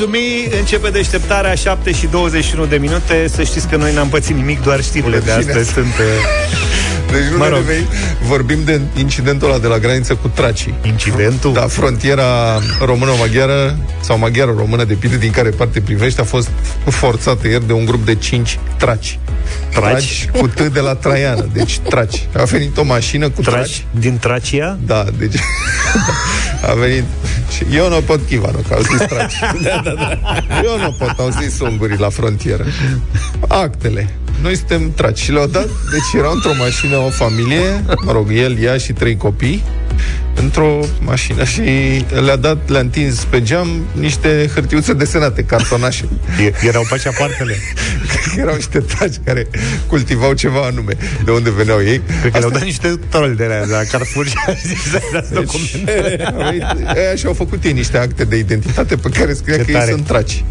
mulțumi, începe deșteptarea 7 și 21 de minute. Să știți că noi n-am pățit nimic, doar știrile de astăzi sunt... Deci nu mă rog. vei, vorbim de incidentul ăla de la graniță cu tracii. Incidentul? Da, frontiera română-maghiară sau maghiară-română, depinde din care parte privește, a fost forțată ieri de un grup de 5 traci. Traci? traci cu T de la Traiană, deci traci. A venit o mașină cu traci. traci. Din Tracia? Da, deci a venit și eu nu pot chiva, nu, că au zis traci. da, da, da. Eu nu pot, au zis ungurii la frontieră. Actele noi suntem traci. Și le-au dat, deci era într-o mașină o familie, mă rog, el, ea și trei copii, într-o mașină și le-a dat, le-a întins pe geam niște hârtiuțe desenate, cartonașe. Erau pe apartele. Cred că erau niște traci care cultivau ceva anume. De unde veneau ei? Cred că le-au dat niște troli de la, de la Carrefour și deci, Aia și-au făcut ei niște acte de identitate pe care scria Ce că tare. ei sunt traci.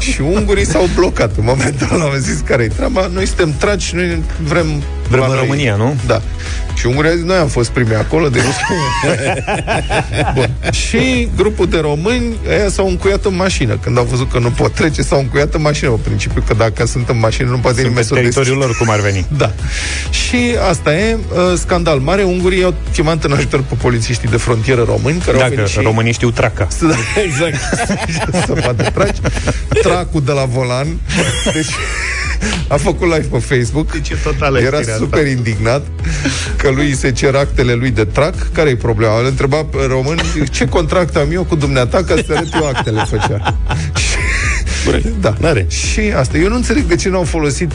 Și ungurii s-au blocat în momentul ăla. Am zis care e treaba. Noi suntem traci, noi vrem... Vrem în România, nu? Da. Și ungurii zis, noi am fost primii acolo, de Bun. Și grupul de români, ăia s-au încuiat în mașină. Când au văzut că nu pot trece, s-au încuiat în mașină. În principiu că dacă sunt în mașină, nu poate nimeni să teritoriul lor, cum ar veni. Da. Și asta e uh, scandal mare. Ungurii au chemat în ajutor pe polițiștii de frontieră români. Care Dacă au și... românii știu traca. Da, exact. să poată tragi. Tracul de la volan. Deci a făcut live pe Facebook. Deci e total Era super asta. indignat că lui se cer actele lui de trac. Care e problema? Îl întreba pe român ce contract am eu cu dumneata ca să arăt eu actele făcea. da. N-are. Și asta. Eu nu înțeleg de ce nu au folosit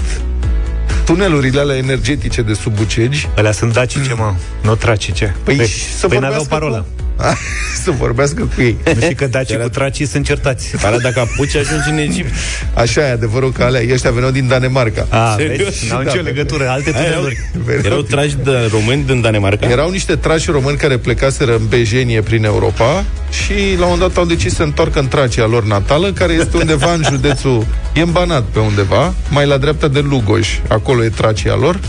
tunelurile alea energetice de sub Bucegi. Alea sunt dacice, mă, nu tracice. Păi, păi să păi n-aveau parolă. Cu să vorbească cu ei. Nu știi că dacii cu tracii sunt certați. Alea dacă apuci ajungi în Egipt. Așa e adevărul că alea, ăștia veneau din Danemarca. A, vezi? N-au nicio da, legătură, alte tuneluri. Erau trași de români din Danemarca? Erau niște trași români care plecaseră în bejenie prin Europa și la un moment dat au decis să întoarcă în Tracia lor natală, care este undeva în județul, e în Banat pe undeva, mai la dreapta de Lugoj, acolo e Tracia lor,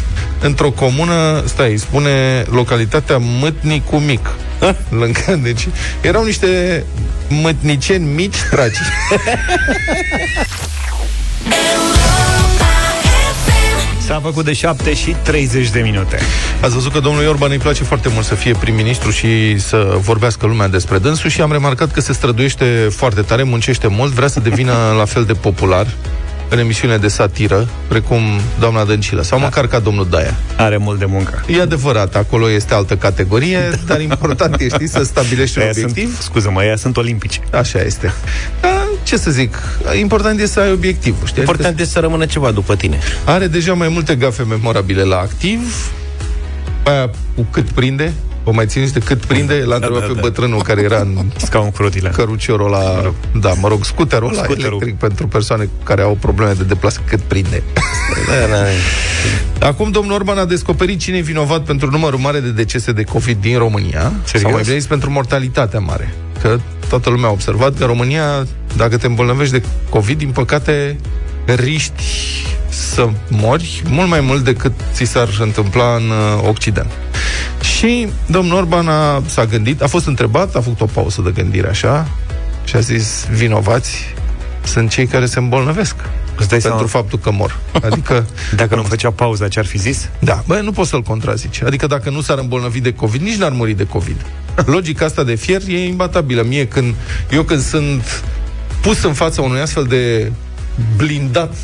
într-o comună, stai, spune localitatea Mâtnicu Mic. Lângă, deci erau niște mătniceni mici traci. S-a făcut de 7 și 30 de minute. Ați văzut că domnului Orban îi place foarte mult să fie prim-ministru și să vorbească lumea despre dânsul și am remarcat că se străduiește foarte tare, muncește mult, vrea să devină la fel de popular în emisiune de satiră, precum doamna Dăncilă, sau da. măcar ca domnul Daia. Are mult de muncă. E adevărat, acolo este altă categorie, da. dar important e, știi, să stabilești un obiectiv. Sunt, scuză-mă, ea sunt olimpici. Așa este. Da, ce să zic, important e să ai obiectivul. Știi? Important adică... e să rămână ceva după tine. Are deja mai multe gafe memorabile la activ, aia cu cât prinde, o mai țineți de cât prinde? L-a da, întrebat da, da, pe da. bătrânul care era în scaun cu rotile. Căruciorul la, mă rog. da, mă rog, scuterul ăla electric pentru persoane care au probleme de deplasare, cât prinde. Da, da. Acum domnul Orban a descoperit cine e vinovat pentru numărul mare de decese de COVID din România, Serios? sau mai bine zis pentru mortalitatea mare. Că toată lumea a observat că România, dacă te îmbolnăvești de COVID, din păcate riști să mori mult mai mult decât ți s-ar întâmpla în uh, Occident. Și domnul Orban a, s-a gândit, a fost întrebat, a făcut o pauză de gândire așa și a zis, vinovați sunt cei care se îmbolnăvesc. Îți dai pentru seama? faptul că mor. Adică... dacă nu făcea pauza, ce ar fi zis? Da, bă, nu poți să-l contrazici. Adică dacă nu s-ar îmbolnăvi de COVID, nici n-ar muri de COVID. Logica asta de fier e imbatabilă. Mie când, eu când sunt pus în fața unui astfel de blindat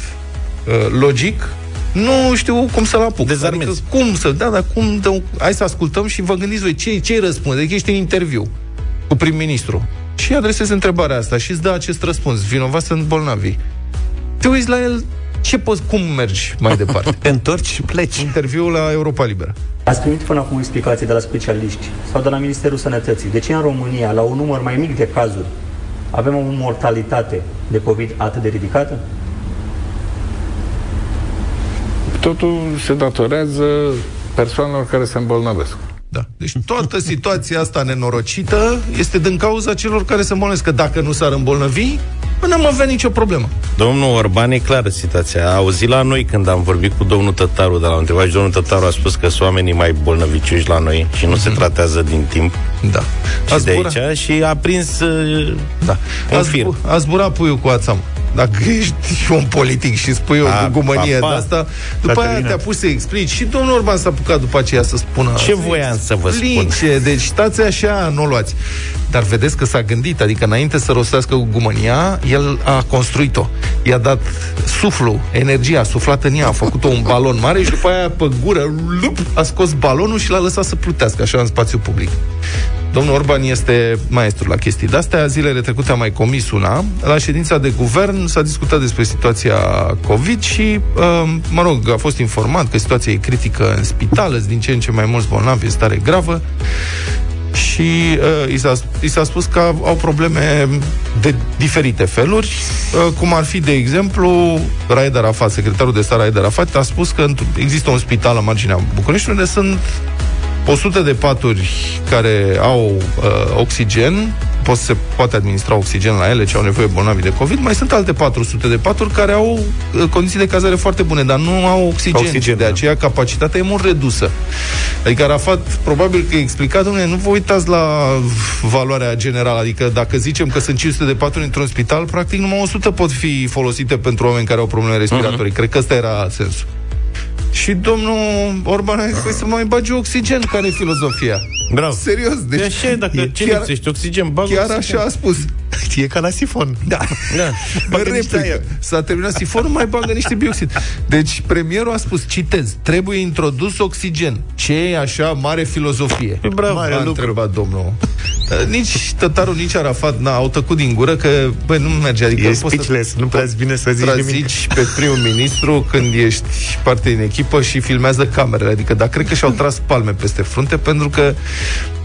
uh, logic, nu știu cum să-l apuc. Dezarmezi. Adică, cum să, da, dar cum, dă, hai să ascultăm și vă gândiți voi, ce, ce răspunde? Adică ești în interviu cu prim-ministru și adresezi întrebarea asta și îți dă acest răspuns. Vinovat sunt bolnavi. Te uiți la el, ce poți, cum mergi mai departe? Te întorci și pleci. Interviul la Europa Liberă. Ați primit până acum explicații de la specialiști sau de la Ministerul Sănătății. De ce în România, la un număr mai mic de cazuri, avem o mortalitate de COVID atât de ridicată? Totul se datorează persoanelor care se îmbolnăvesc. Da. Deci toată situația asta nenorocită este din cauza celor care se îmbolnesc. Că dacă nu s-ar îmbolnăvi, nu am avea nicio problemă. Domnul Orban e clară situația. A auzit la noi când am vorbit cu domnul Tătaru de la întrebat și domnul Tătaru a spus că sunt oamenii mai bolnăvicioși la noi și nu mm-hmm. se mhm. tratează din timp. Da. Și a de aici și a prins uh, da. un a, fir. a zburat puiul cu ațam dacă ești un politic și spui o a, gumănie de asta, după aia te pus să explici. Și domnul Orban s-a apucat după aceea să spună... Ce voiam să vă spun? Lince, deci stați așa, nu o luați. Dar vedeți că s-a gândit, adică înainte să rostească gumănia, el a construit-o. I-a dat suflu, energia, a suflat în ea, a făcut-o un balon mare și după aia pe gură lup, a scos balonul și l-a lăsat să plutească așa în spațiu public. Domnul Orban este maestru la chestii de-astea. Zilele trecute a mai comis una. La ședința de guvern s-a discutat despre situația COVID și, uh, mă rog, a fost informat că situația e critică în spital, din ce în ce mai mulți bolnavi, e stare gravă și uh, i, s-a, i s-a spus că au probleme de diferite feluri, uh, cum ar fi, de exemplu, Raed Arafat, secretarul de stat Raed Arafat, a spus că există un spital la marginea București unde sunt 100 de paturi care au uh, oxigen, pot, se poate administra oxigen la ele, ce au nevoie bolnavi de COVID, mai sunt alte 400 de paturi care au uh, condiții de cazare foarte bune, dar nu au oxigen, oxigen de da. aceea capacitatea e mult redusă. Adică Arafat, probabil că e explicat, domnule, nu vă uitați la valoarea generală, adică dacă zicem că sunt 500 de paturi într-un spital, practic numai 100 pot fi folosite pentru oameni care au probleme respiratorii. Uh-huh. Cred că ăsta era sensul. Și domnul Orban a zis, păi să mai bagi oxigen, care e filozofia? Bravo. Serios. Deci, de așa, dacă e ce chiar, lipsește oxigen, bag Chiar oxigen. așa a spus. E ca la sifon. Da. da. Replică. S-a terminat sifonul, mai bagă niște bioxid. Deci premierul a spus, citez, trebuie introdus oxigen. Ce e așa mare filozofie? E bravo, mare a întrebat domnul. Nici tătarul, nici Arafat n-au tăcut din gură că, băi, nu merge. Adică e speechless, nu prea bine să zici nimic. pe primul ministru când ești parte din echipă și filmează camerele. Adică, dar cred că și-au tras palme peste frunte pentru că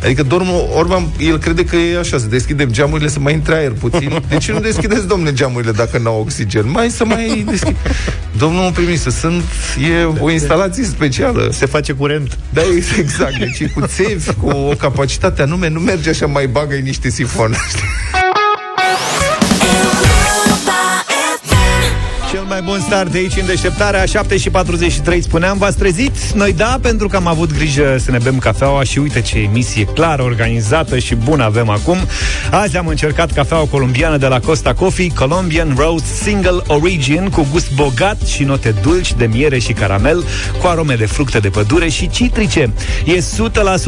Adică domnul Orban, el crede că e așa, să deschidem geamurile să mai intre aer puțin. De ce nu deschideți, domnule, geamurile dacă n-au oxigen? Mai să mai deschid. Domnul prim sunt, e o instalație specială. Se face curent. Da, exact. Deci cu țevi, cu o capacitate anume, nu merge așa, mai bagă niște sifon. Mai bun start de aici în deșteptarea 7 și 43 spuneam, v-ați trezit? Noi da, pentru că am avut grijă să ne bem cafeaua și uite ce emisie clară, organizată și bună avem acum. Azi am încercat cafeaua colombiană de la Costa Coffee, Colombian Roast Single Origin, cu gust bogat și note dulci de miere și caramel, cu arome de fructe de pădure și citrice. E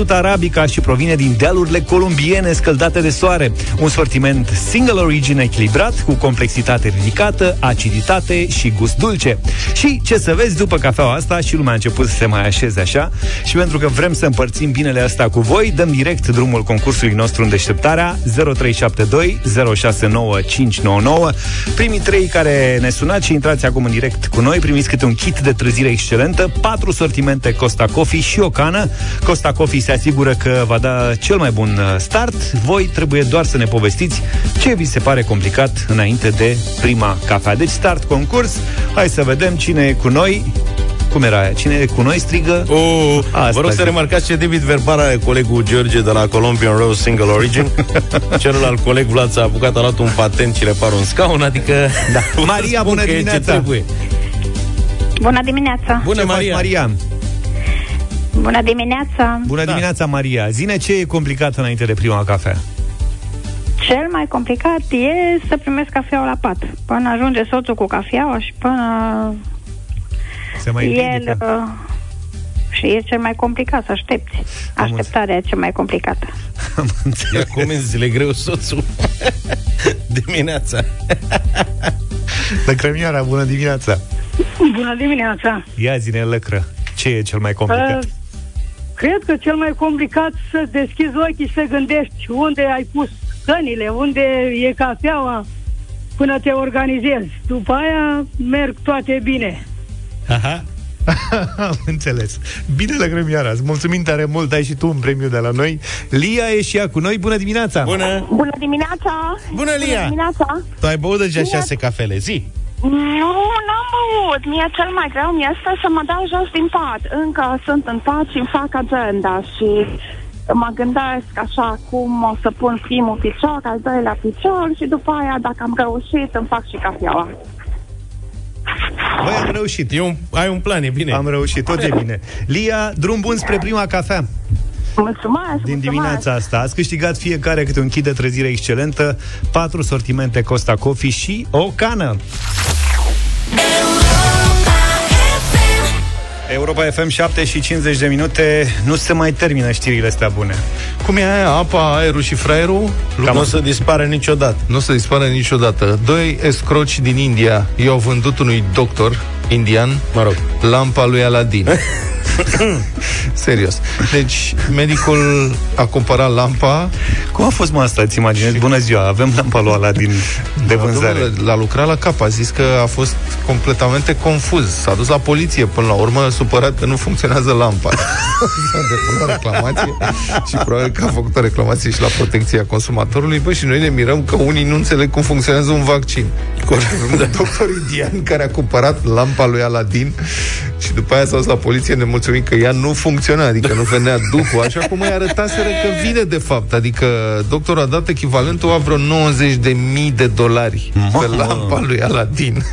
100% arabica și provine din dealurile colombiene scăldate de soare. Un sortiment single origin echilibrat, cu complexitate ridicată, aciditate și gust dulce. Și ce să vezi, după cafeaua asta și lumea a început să se mai așeze așa și pentru că vrem să împărțim binele asta cu voi, dăm direct drumul concursului nostru în deșteptarea 0372 069599. Primii trei care ne sunați și intrați acum în direct cu noi, primiți câte un kit de trezire excelentă, patru sortimente Costa Coffee și o cană. Costa Coffee se asigură că va da cel mai bun uh, start. Voi trebuie doar să ne povestiți ce vi se pare complicat înainte de prima cafea. Deci start concurs concurs. Hai să vedem cine e cu noi. Cum era aia? Cine e cu noi strigă? Oh, Asta vă rog să remarcați ce debit verbal are colegul George de la Colombian Rose Single Origin. Celălalt coleg Vlad s-a apucat, a luat un patent și repar un scaun, adică... Da. Maria, bună dimineața! Bună dimineața! Bună, Maria! Maria! Bună dimineața! Bună da. dimineața, Maria! Zine ce e complicat înainte de prima cafea? Cel mai complicat e să primesc cafeaua la pat. Până ajunge soțul cu cafeaua și până Se mai el... Uh, și e cel mai complicat să aștepți. Așteptarea e cel mai complicată. Ia comenzile greu soțul. Dimineața. Lăcrămioara, bună dimineața. Bună dimineața. Ia zine, lăcră. Ce e cel mai complicat? Uh, cred că cel mai complicat să deschizi ochii și să gândești unde ai pus cănile, unde e cafeaua, până te organizezi. După aia merg toate bine. Aha. Am înțeles. Bine la grămioara. Îți mulțumim tare mult. Ai și tu un premiu de la noi. Lia e și ea cu noi. Bună dimineața! Bună! Bună dimineața! Bună, Lia! Bună dimineața! Tu ai băut deja șase cafele, zi! Nu, n-am băut. Mie cel mai greu mi este să mă dau jos din pat. Încă sunt în pat și îmi fac agenda și mă gândesc așa cum o să pun primul picior, al doilea picior și după aia, dacă am reușit, îmi fac și cafeaua. Băi, am reușit. E un, ai un plan, e bine. Am reușit, tot e bine. Lia, drum bun spre prima cafea. Mulțumesc, Din mulțumesc. dimineața asta ați câștigat fiecare câte un kit de trezire excelentă, patru sortimente Costa Coffee și o cană. Europa FM 7 și 50 de minute Nu se mai termină știrile astea bune Cum e aia? Apa, aerul și fraierul? Cam nu o să dispară niciodată. Nu o să dispară niciodată. Doi escroci din India i-au vândut unui doctor indian Mă rog. lampa lui Aladdin. Serios. Deci, medicul a cumpărat lampa Cum a fost mă asta? Îți imaginezi? Bună ziua, avem lampa lui Aladdin de vânzare Domnule, L-a lucrat la cap, a zis că a fost completamente confuz. S-a dus la poliție până la urmă, supărat că nu funcționează lampa. S-a depus o reclamație și probabil că a făcut o reclamație și la protecția consumatorului. Bă, și noi ne mirăm că unii nu înțeleg cum funcționează un vaccin. Corect. Un doctor indian care a cumpărat lampa lui Aladdin și după aia s-a dus la poliție nemulțumit că ea nu funcționa, adică nu venea duhul, așa cum îi arătaseră că vine de fapt. Adică doctorul a dat echivalentul a vreo 90 de mii de dolari pe lampa lui Aladdin.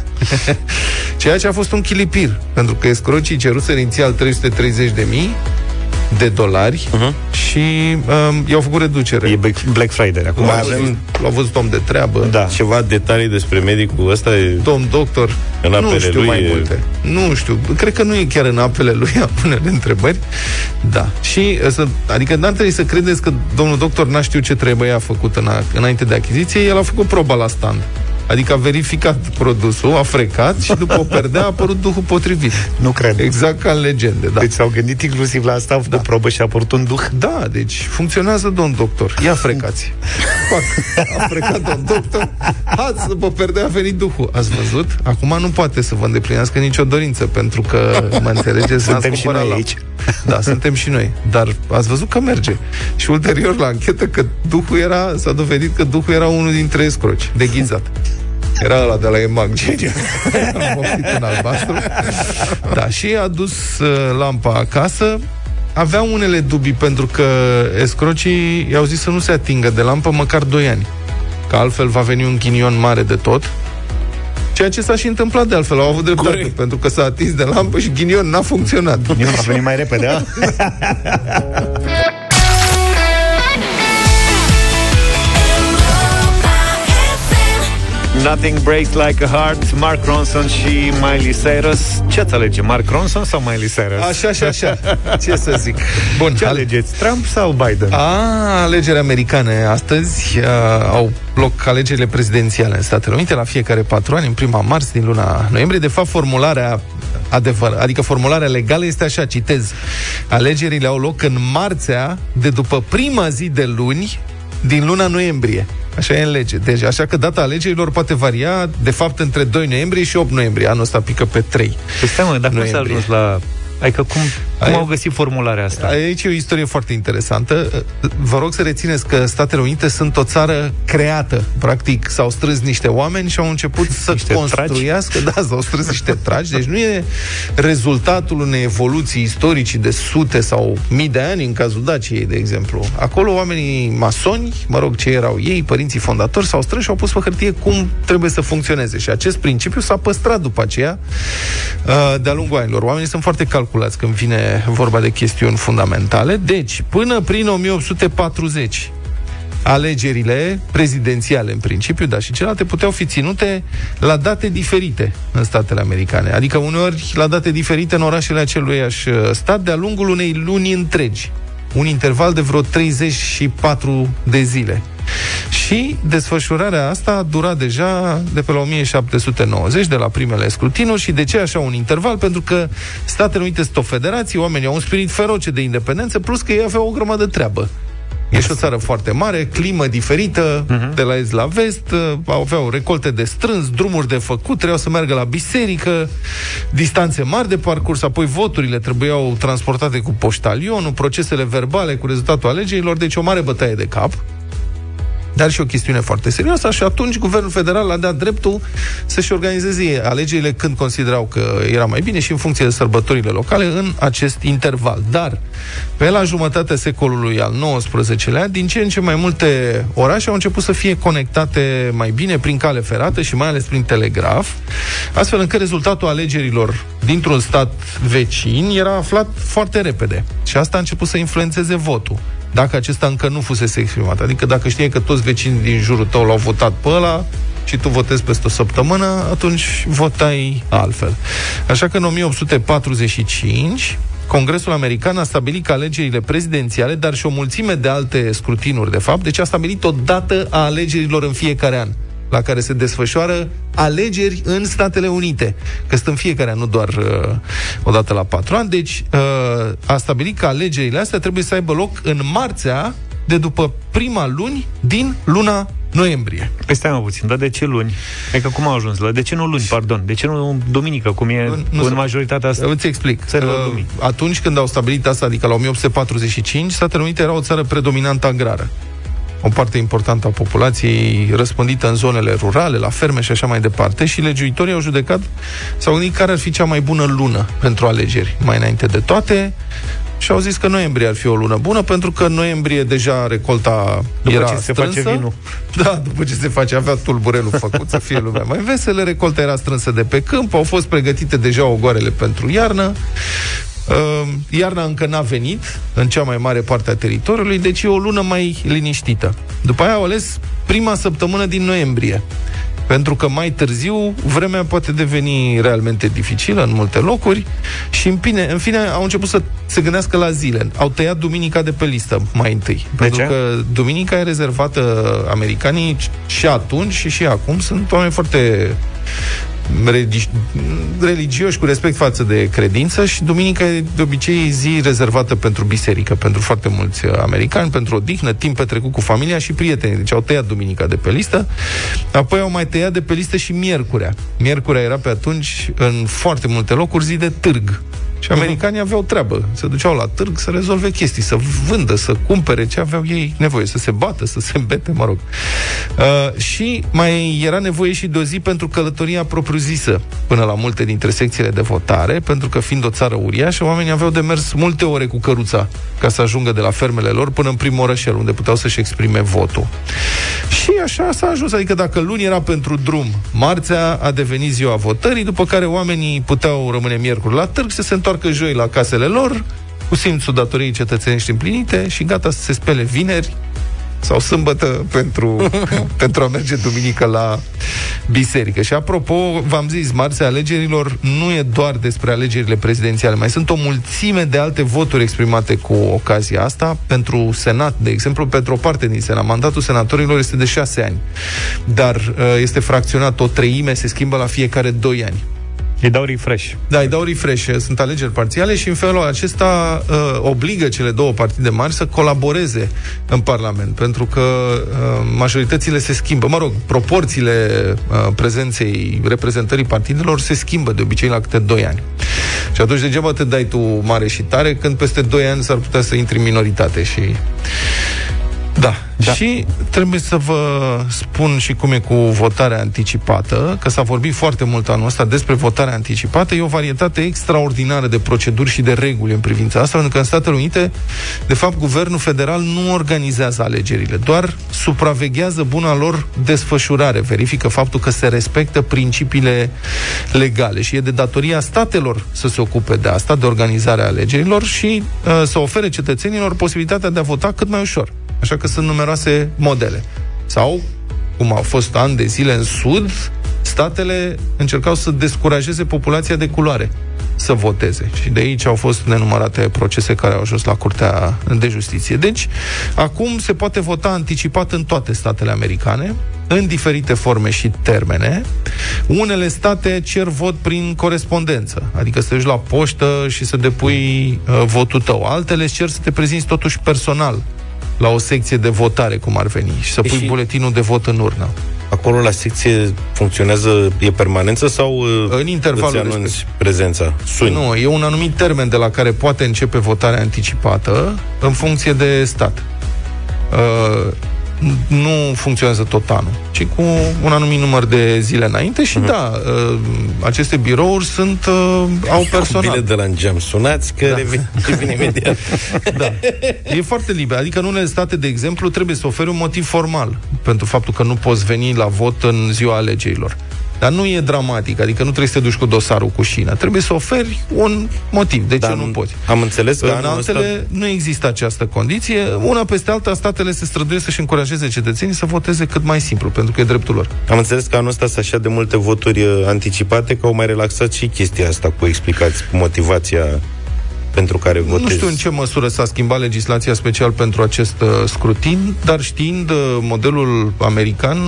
Ceea ce a fost un chilipir, pentru că escrocii ceruseră inițial 330 de mii de dolari uh-huh. și um, i-au făcut reducere. E Black- Black Friday acum Mai avem, l-au văzut om de treabă. Da. Ceva detalii despre medicul ăsta e... Domn doctor, În nu apele știu lui mai e- multe. Nu știu. Cred că nu e chiar în apele lui a pune întrebări. Da. Și, să, adică n-ar trebui să credeți că domnul doctor n-a știut ce trebuie a făcut în a, înainte de achiziție. El a făcut proba la stand. Adică a verificat produsul, a frecat și după o perdea a apărut duhul potrivit. Nu cred Exact ca în legende, da. Deci s-au gândit inclusiv la asta, au făcut probă și a apărut un duh Da, deci funcționează, domn doctor. Ia frecați. Pac, a frecat domn doctor. Hați, după perdea a venit duhul. Ați văzut? Acum nu poate să vă îndeplinească nicio dorință, pentru că, mă înțelegeți, Suntem n-ați și cumpărat noi la- aici. Da, suntem și noi. Dar ați văzut că merge. Și ulterior, la anchetă, că duhul era, s-a dovedit că duhul era unul dintre escroci, deghizat. Era ăla de la EMAG, genial. Am vopsit în albastru. Da, și a dus uh, lampa acasă. Avea unele dubii pentru că escrocii i-au zis să nu se atingă de lampă măcar 2 ani. Că altfel va veni un ghinion mare de tot. Ceea ce s-a și întâmplat de altfel, au avut dreptate, Corect. pentru că s-a atins de lampă și ghinion n-a funcționat. Eu a venit mai repede, a? Nothing Breaks Like a Heart Mark Ronson și Miley Cyrus Ce ați alege, Mark Ronson sau Miley Cyrus? Așa și așa. Ce să zic? Bun, Ce ale- alegeți, Trump sau Biden? A, alegeri americane. Astăzi a, au loc alegerile prezidențiale în Statele Unite la fiecare patru ani, în prima marți din luna noiembrie. De fapt, formularea adevăr, adică formularea legală este așa, citez. Alegerile au loc în marțea de după prima zi de luni din luna noiembrie. Așa e în lege. Deci, așa că data alegerilor poate varia, de fapt, între 2 noiembrie și 8 noiembrie. Anul ăsta pică pe 3. Păi stai mă, dar cum s-a noiembrie. ajuns la... Adică cum, cum Ai- au găsit formularea asta? Aici e o istorie foarte interesantă. Vă rog să rețineți că Statele Unite sunt o țară creată. Practic s-au strâns niște oameni și au început să Niște construiască. Da, s-au strâns niște tragi. Deci nu e rezultatul unei evoluții istorice de sute sau mii de ani, în cazul Daciei, de exemplu. Acolo oamenii masoni, mă rog, ce erau ei, părinții fondatori, s-au strâns și au pus pe hârtie cum trebuie să funcționeze. Și acest principiu s-a păstrat după aceea uh, de-a lungul anilor. Oamenii sunt foarte calculați când vine vorba de chestiuni fundamentale. Deci, până prin 1840, alegerile prezidențiale în principiu, dar și celelalte puteau fi ținute la date diferite în statele americane. Adică uneori la date diferite în orașele aceluiași uh, stat de-a lungul unei luni întregi. Un interval de vreo 34 de zile. Și desfășurarea asta a durat deja de pe la 1790, de la primele scrutinuri. Și de ce așa un interval? Pentru că Statele Unite sunt o federație, oamenii au un spirit feroce de independență, plus că ei aveau o grămadă de treabă. E și o țară foarte mare, climă diferită, uh-huh. de la est la vest, uh, aveau recolte de strâns, drumuri de făcut, trebuiau să meargă la biserică, distanțe mari de parcurs, apoi voturile trebuiau transportate cu poștalionul, procesele verbale cu rezultatul alegerilor, deci o mare bătaie de cap. Dar și o chestiune foarte serioasă și atunci guvernul federal a dat dreptul să-și organizeze alegerile când considerau că era mai bine și în funcție de sărbătorile locale în acest interval. Dar pe la jumătatea secolului al XIX-lea, din ce în ce mai multe orașe au început să fie conectate mai bine prin cale ferată și mai ales prin telegraf, astfel încât rezultatul alegerilor dintr-un stat vecin era aflat foarte repede. Și asta a început să influențeze votul dacă acesta încă nu fusese exprimat. Adică dacă știi că toți vecinii din jurul tău l-au votat pe ăla și tu votezi peste o săptămână, atunci votai altfel. Așa că în 1845 Congresul American a stabilit că alegerile prezidențiale, dar și o mulțime de alte scrutinuri, de fapt, deci a stabilit o dată a alegerilor în fiecare an la care se desfășoară alegeri în Statele Unite, că sunt în fiecare an, nu doar uh, o dată la patru ani. Deci uh, a stabilit că alegerile astea trebuie să aibă loc în marțea de după prima luni din luna noiembrie. Păi stai mă puțin, dar de ce luni? Adică cum au ajuns la... De ce nu luni, pardon? De ce nu duminică, cum e nu, în majoritatea asta? Îți explic. Uh, atunci când au stabilit asta, adică la 1845, Statele Unite era o țară predominant agrară o parte importantă a populației răspândită în zonele rurale, la ferme și așa mai departe, și legiuitorii au judecat, s-au gândit care ar fi cea mai bună lună pentru alegeri. Mai înainte de toate, și au zis că noiembrie ar fi o lună bună, pentru că în noiembrie deja recolta după era ce se strânsă. face vinul. Da, după ce se face, avea tulburelul făcut să fie lumea mai veselă, recolta era strânsă de pe câmp, au fost pregătite deja ogoarele pentru iarnă, Uh, iarna încă n-a venit în cea mai mare parte a teritoriului, deci e o lună mai liniștită. După aia au ales prima săptămână din noiembrie. Pentru că mai târziu vremea poate deveni realmente dificilă în multe locuri și în fine, în fine au început să se gândească la zile. Au tăiat duminica de pe listă mai întâi. De pentru ce? că duminica e rezervată americanii și atunci și și acum. Sunt oameni foarte religioși cu respect față de credință și duminica e de obicei zi rezervată pentru biserică, pentru foarte mulți americani, pentru odihnă, timp petrecut cu familia și prietenii. Deci au tăiat duminica de pe listă, apoi au mai tăiat de pe listă și miercurea. Miercurea era pe atunci în foarte multe locuri zi de târg. Și americanii aveau treabă. Se duceau la târg să rezolve chestii, să vândă, să cumpere ce aveau ei nevoie, să se bată, să se îmbete, mă rog. Uh, și mai era nevoie și de o zi pentru călătoria propriu-zisă până la multe dintre secțiile de votare, pentru că fiind o țară uriașă, oamenii aveau de mers multe ore cu căruța ca să ajungă de la fermele lor până în primul orășel, unde puteau să-și exprime votul. Și așa s-a ajuns, adică dacă luni era pentru drum, marțea a devenit ziua votării, după care oamenii puteau rămâne miercuri la târg, să se întoarcă joi la casele lor, cu simțul datoriei cetățenești împlinite și gata să se spele vineri sau sâmbătă pentru, pentru a merge duminică la biserică. Și apropo, v-am zis, marțea alegerilor nu e doar despre alegerile prezidențiale, mai sunt o mulțime de alte voturi exprimate cu ocazia asta. Pentru Senat, de exemplu, pentru o parte din Senat, mandatul senatorilor este de șase ani, dar uh, este fracționat o treime, se schimbă la fiecare doi ani. Îi dau refresh. Da, îi dau refresh. Sunt alegeri parțiale și în felul acesta uh, obligă cele două partide mari să colaboreze în Parlament, pentru că uh, majoritățile se schimbă. Mă rog, proporțiile uh, prezenței, reprezentării partidelor se schimbă de obicei la câte 2 ani. Și atunci degeaba te dai tu mare și tare când peste 2 ani s-ar putea să intri în minoritate și... Da. da. Și trebuie să vă spun și cum e cu votarea anticipată, că s-a vorbit foarte mult anul ăsta despre votarea anticipată. E o varietate extraordinară de proceduri și de reguli în privința asta, pentru că în Statele Unite, de fapt, guvernul federal nu organizează alegerile, doar supraveghează buna lor desfășurare, verifică faptul că se respectă principiile legale și e de datoria statelor să se ocupe de asta, de organizarea alegerilor și uh, să ofere cetățenilor posibilitatea de a vota cât mai ușor. Așa că sunt numeroase modele. Sau, cum au fost ani de zile în Sud, statele încercau să descurajeze populația de culoare să voteze. Și de aici au fost nenumărate procese care au ajuns la Curtea de Justiție. Deci, acum se poate vota anticipat în toate statele americane, în diferite forme și termene. Unele state cer vot prin corespondență, adică să te duci la poștă și să depui uh, votul tău. Altele cer să te prezinți totuși personal la o secție de votare, cum ar veni, și să pui și buletinul de vot în urnă. Acolo la secție funcționează, e permanență sau uh, în intervalul îți anunți prezența? Suni. Nu, e un anumit termen de la care poate începe votarea anticipată în funcție de stat. Uh, nu funcționează tot anul, ci cu un anumit număr de zile înainte și uh-huh. da, uh, aceste birouri sunt uh, au personal. Bine de la geam, sunați că da. revine, revine imediat. da. E foarte liber. Adică în unele state, de exemplu, trebuie să oferi un motiv formal pentru faptul că nu poți veni la vot în ziua alegerilor. Dar nu e dramatic, adică nu trebuie să te duci cu dosarul cu șina. Trebuie să oferi un motiv de ce Dar nu poți. Am înțeles că în altele ăsta... nu există această condiție. Una peste alta, statele se străduiesc să-și încurajeze cetățenii să voteze cât mai simplu, pentru că e dreptul lor. Am înțeles că anul ăsta sunt așa de multe voturi uh, anticipate că au mai relaxat și chestia asta cu explicați, cu motivația pentru care votezi. Nu știu în ce măsură s-a schimbat legislația special pentru acest uh, scrutin, dar știind uh, modelul american,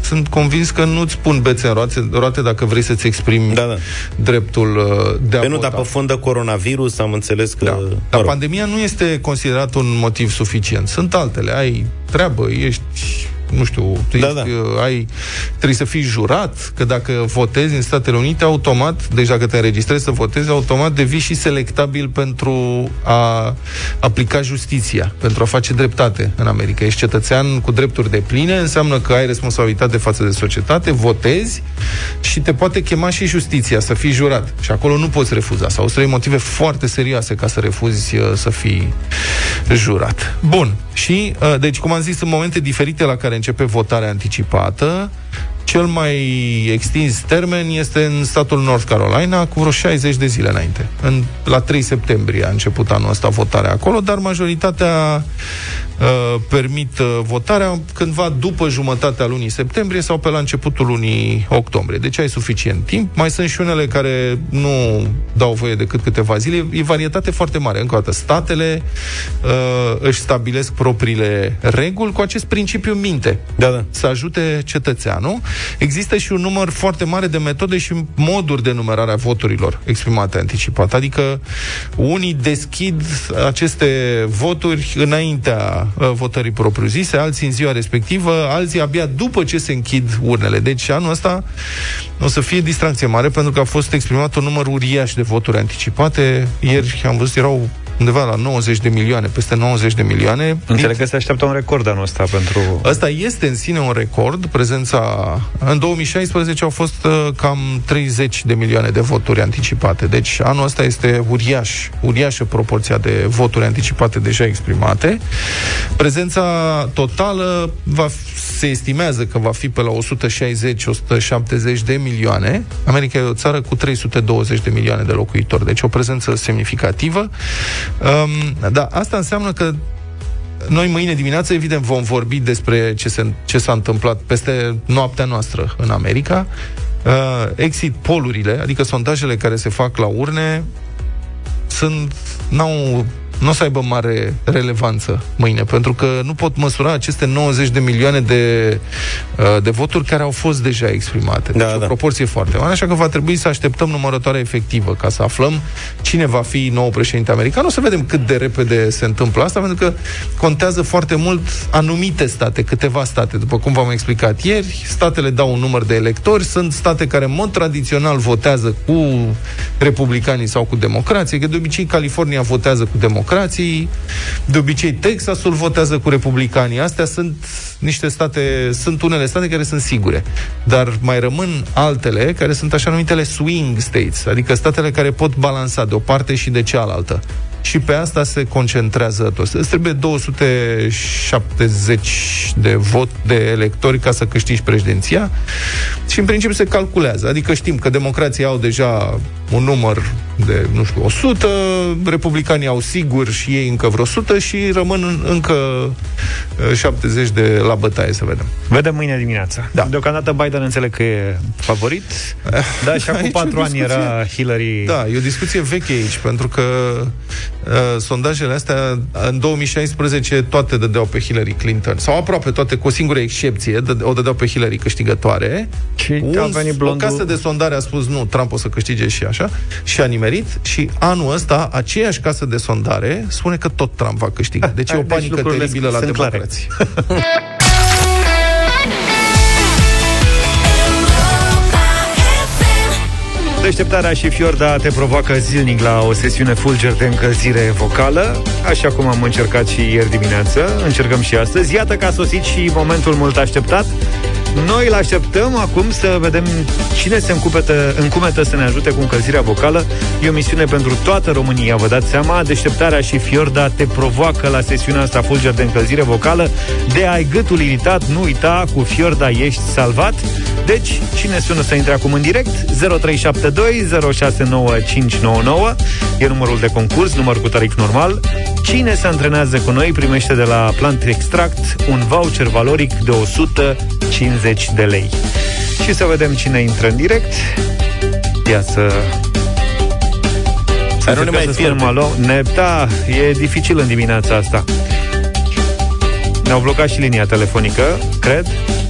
sunt convins că nu-ți pun bețe în roate, roate dacă vrei să-ți exprimi da, da. dreptul uh, de a pe nu, dar pe fond de coronavirus am înțeles că... Da. Dar pandemia nu este considerat un motiv suficient. Sunt altele. Ai treabă, ești nu știu, tu da, ești, da. Uh, ai, trebuie să fii jurat, că dacă votezi în Statele Unite, automat, deci dacă te înregistrezi să votezi, automat devii și selectabil pentru a aplica justiția, pentru a face dreptate în America. Ești cetățean cu drepturi de pline, înseamnă că ai responsabilitate față de societate, votezi și te poate chema și justiția să fii jurat. Și acolo nu poți refuza. Sau să motive foarte serioase ca să refuzi uh, să fii jurat. Bun. Și, uh, deci, cum am zis, în momente diferite la care începe votarea anticipată. Cel mai extins termen este în statul North Carolina, cu vreo 60 de zile înainte. În, la 3 septembrie a început anul ăsta votarea acolo, dar majoritatea uh, permit uh, votarea cândva după jumătatea lunii septembrie sau pe la începutul lunii octombrie. Deci ai suficient timp. Mai sunt și unele care nu dau voie decât câteva zile. E varietate foarte mare. Încă o dată, statele uh, își stabilesc propriile reguli cu acest principiu minte. Da, da. Să ajute cetățeanul. Există și un număr foarte mare de metode și moduri de numerare a voturilor exprimate anticipat. Adică unii deschid aceste voturi înaintea uh, votării propriu-zise, alții în ziua respectivă, alții abia după ce se închid urnele. Deci anul ăsta o să fie distracție mare pentru că a fost exprimat un număr uriaș de voturi anticipate. Ieri am văzut, erau undeva la 90 de milioane, peste 90 de milioane. Înțeleg că se așteaptă un record anul ăsta pentru... Ăsta este în sine un record. Prezența... În 2016 au fost uh, cam 30 de milioane de voturi anticipate. Deci anul ăsta este uriaș, uriașă proporția de voturi anticipate deja exprimate. Prezența totală va, se estimează că va fi pe la 160-170 de milioane. America e o țară cu 320 de milioane de locuitori, deci o prezență semnificativă. Um, da, asta înseamnă că noi mâine dimineață, evident, vom vorbi despre ce, se, ce s-a întâmplat peste noaptea noastră în America. Uh, exit polurile, adică sondajele care se fac la urne, sunt, n-au nu o să aibă mare relevanță mâine, pentru că nu pot măsura aceste 90 de milioane de, uh, de voturi care au fost deja exprimate. Deci da, o da. proporție foarte mare, așa că va trebui să așteptăm numărătoarea efectivă ca să aflăm cine va fi nou președinte american. O să vedem cât de repede se întâmplă asta, pentru că contează foarte mult anumite state, câteva state, după cum v-am explicat ieri, statele dau un număr de electori, sunt state care în mod tradițional votează cu republicanii sau cu democrație, că de obicei California votează cu democrație democrații, de obicei Texasul votează cu republicanii. Astea sunt niște state, sunt unele state care sunt sigure, dar mai rămân altele care sunt așa numitele swing states, adică statele care pot balansa de o parte și de cealaltă și pe asta se concentrează toți. Îți trebuie 270 de vot de electori ca să câștigi președinția și în principiu se calculează. Adică știm că democrații au deja un număr de, nu știu, 100, republicanii au sigur și ei încă vreo 100 și rămân încă 70 uh, de la bătaie, să vedem. Vedem mâine dimineața. Da. Deocamdată Biden înțeleg că e favorit, eh, da, și acum patru ani era Hillary... Da, e o discuție veche aici, pentru că uh, sondajele astea, în 2016, toate dădeau pe Hillary Clinton, sau aproape toate, cu o singură excepție, o dădeau pe Hillary câștigătoare. Și Un, a venit blondul... O casă de sondare a spus, nu, Trump o să câștige și așa, și a nimerit, și anul ăsta, aceeași casă de sondare spune că tot Trump va câștiga. Deci e o deci panică deci teribilă la democrație. Deșteptarea și Fiorda te provoacă zilnic la o sesiune fulger de încălzire vocală, așa cum am încercat și ieri dimineață, încercăm și astăzi. Iată că a sosit și momentul mult așteptat. Noi îl așteptăm acum să vedem cine se încupetă, încumetă să ne ajute cu încălzirea vocală. E o misiune pentru toată România, vă dați seama. Deșteptarea și Fiorda te provoacă la sesiunea asta fulger de încălzire vocală. De ai gâtul iritat, nu uita, cu Fiorda ești salvat. Deci, cine sună să intre acum în direct? 0372 069599 e numărul de concurs, număr cu tarif normal. Cine se antrenează cu noi primește de la Plant Extract un voucher valoric de 150 de lei. Și să vedem cine intră în direct. Ia să să nu ne mai fierbe. Alo. Ne, da, e dificil în dimineața asta. Ne-au blocat și linia telefonică, cred.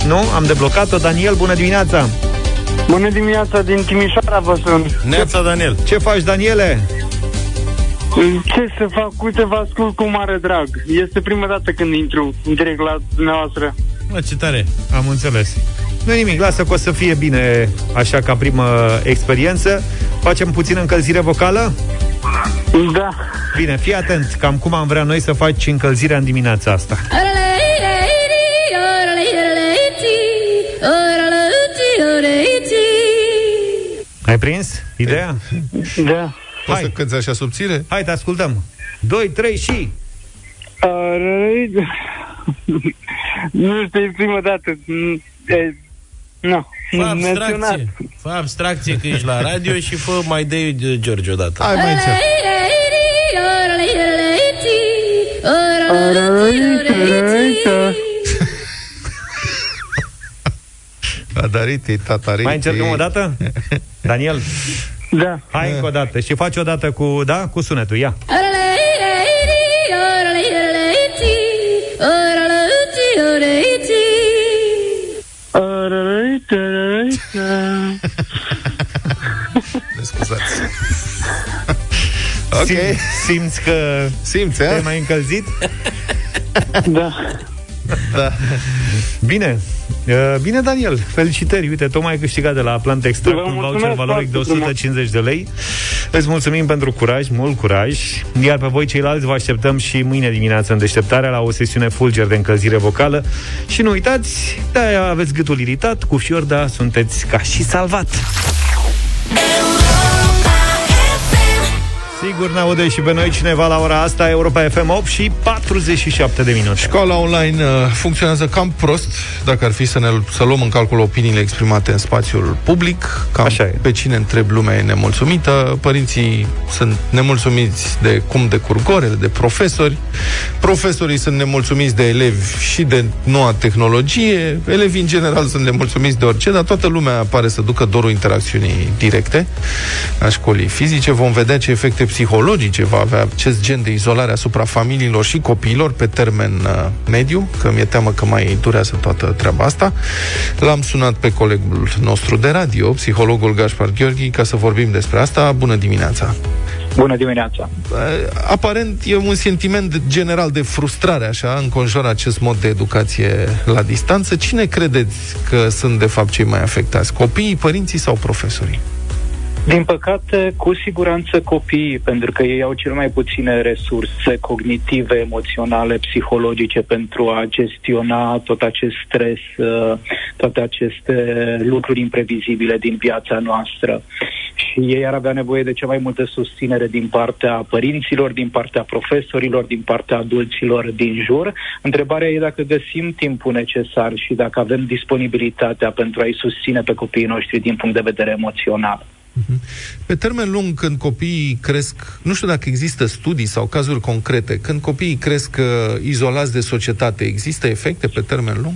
Nu? Am deblocat-o. Daniel, bună dimineața! Bună dimineața, din Timișoara vă sunt. Neața, Daniel. Ce faci, Daniele? Ce să fac? Uite, vă ascult cu mare drag. Este prima dată când intru direct la dumneavoastră. Mă, ce tare. Am înțeles. Nu nimic, lasă că o să fie bine așa ca primă experiență. Facem puțin încălzire vocală? Da. Bine, fii atent, cam cum am vrea noi să faci încălzirea în dimineața asta. Ai prins ideea? Da. Poți să cânti așa subțire? Hai, te ascultăm. 2, 3 și... Uh, nu știu, e prima dată. E, nu. Fă abstracție. Fă abstracție că ești la radio și fă mai de George odată. Hai mai încet. Adariti, tatariti. Mai încercăm o dată? Daniel? Da. Hai încă o dată. Și faci o dată cu, da, cu sunetul. Ia. Ne scuzați. ok. Sim, simți că Simți, te-ai a? mai încălzit? Da. Da. Bine. Uh, Bine, Daniel. Felicitări. Uite, tocmai ai câștigat de la Plant Extract Vă un voucher mulțumesc valoric de foarte frumos. 150 de lei. Îți mulțumim pentru curaj, mult curaj. Iar pe voi ceilalți vă așteptăm și mâine dimineață în deșteptarea la o sesiune fulger de încălzire vocală. Și nu uitați, de aveți gâtul iritat, cu Fiorda sunteți ca și salvat. Sigur ne aude și pe noi cineva la ora asta Europa FM 8 și 47 de minute Școala online uh, funcționează cam prost, dacă ar fi să, ne, să luăm în calcul opiniile exprimate în spațiul public. Cam Așa e. pe cine întreb lumea e nemulțumită. Părinții sunt nemulțumiți de cum decurg orele, de profesori. Profesorii sunt nemulțumiți de elevi și de noua tehnologie. Elevii, în general, sunt nemulțumiți de orice, dar toată lumea pare să ducă dorul interacțiunii directe a școlii fizice. Vom vedea ce efecte psihologice va avea acest gen de izolare asupra familiilor și copiilor pe termen uh, mediu, că mi-e teamă că mai durează toată treaba asta. L-am sunat pe colegul nostru de radio, psihologul Gaspar Gheorghi, ca să vorbim despre asta. Bună dimineața! Bună dimineața. Uh, Aparent e un sentiment de- general de frustrare, așa, înconjoară acest mod de educație la distanță. Cine credeți că sunt, de fapt, cei mai afectați? Copiii, părinții sau profesorii? Din păcate, cu siguranță copiii, pentru că ei au cel mai puține resurse cognitive, emoționale, psihologice pentru a gestiona tot acest stres, uh, toate aceste lucruri imprevizibile din viața noastră. Și ei ar avea nevoie de cea mai multă susținere din partea părinților, din partea profesorilor, din partea adulților din jur. Întrebarea e dacă găsim timpul necesar și dacă avem disponibilitatea pentru a-i susține pe copiii noștri din punct de vedere emoțional. Pe termen lung, când copiii cresc, nu știu dacă există studii sau cazuri concrete, când copiii cresc uh, izolați de societate, există efecte pe termen lung?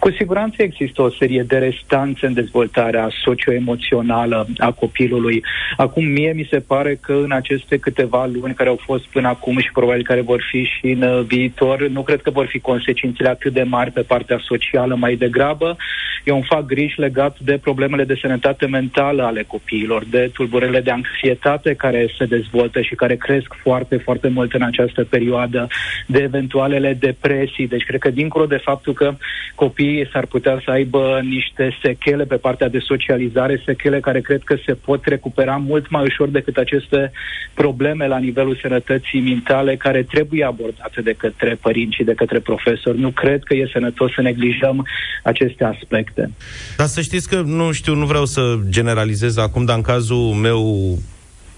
Cu siguranță există o serie de restanțe în dezvoltarea socioemoțională a copilului. Acum, mie mi se pare că în aceste câteva luni care au fost până acum și probabil care vor fi și în uh, viitor, nu cred că vor fi consecințele atât de mari pe partea socială, mai degrabă. Eu îmi fac griji legat de problemele de sănătate mentală ale copiilor, de tulburările de anxietate care se dezvoltă și care cresc foarte, foarte mult în această perioadă, de eventualele depresii. Deci, cred că dincolo de faptul că copiii copiii s-ar putea să aibă niște sechele pe partea de socializare, sechele care cred că se pot recupera mult mai ușor decât aceste probleme la nivelul sănătății mentale care trebuie abordate de către părinți și de către profesori. Nu cred că e sănătos să neglijăm aceste aspecte. Dar să știți că, nu știu, nu vreau să generalizez acum, dar în cazul meu